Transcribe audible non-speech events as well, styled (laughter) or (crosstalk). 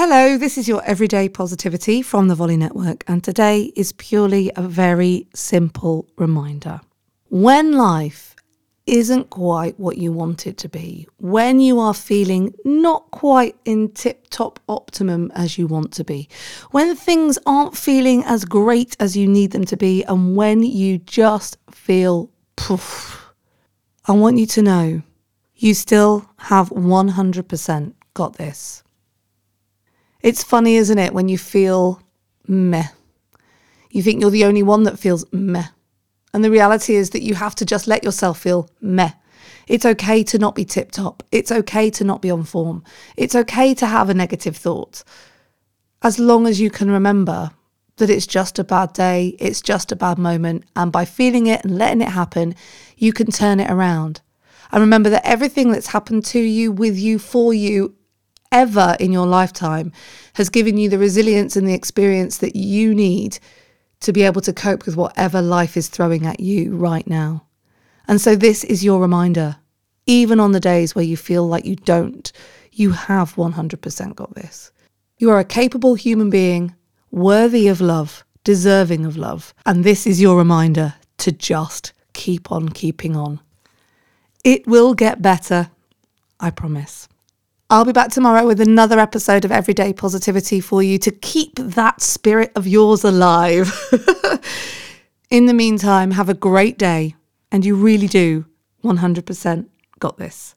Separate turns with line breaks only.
Hello, this is your everyday positivity from the Volley Network, and today is purely a very simple reminder. When life isn't quite what you want it to be, when you are feeling not quite in tip top optimum as you want to be, when things aren't feeling as great as you need them to be, and when you just feel poof, I want you to know you still have 100% got this. It's funny, isn't it, when you feel meh? You think you're the only one that feels meh. And the reality is that you have to just let yourself feel meh. It's okay to not be tip top. It's okay to not be on form. It's okay to have a negative thought. As long as you can remember that it's just a bad day, it's just a bad moment. And by feeling it and letting it happen, you can turn it around. And remember that everything that's happened to you, with you, for you ever in your lifetime has given you the resilience and the experience that you need to be able to cope with whatever life is throwing at you right now. And so, this is your reminder. Even on the days where you feel like you don't, you have 100% got this. You are a capable human being, worthy of love, deserving of love. And this is your reminder to just keep on keeping on. It will get better, I promise. I'll be back tomorrow with another episode of Everyday Positivity for you to keep that spirit of yours alive. (laughs) In the meantime, have a great day, and you really do 100% got this.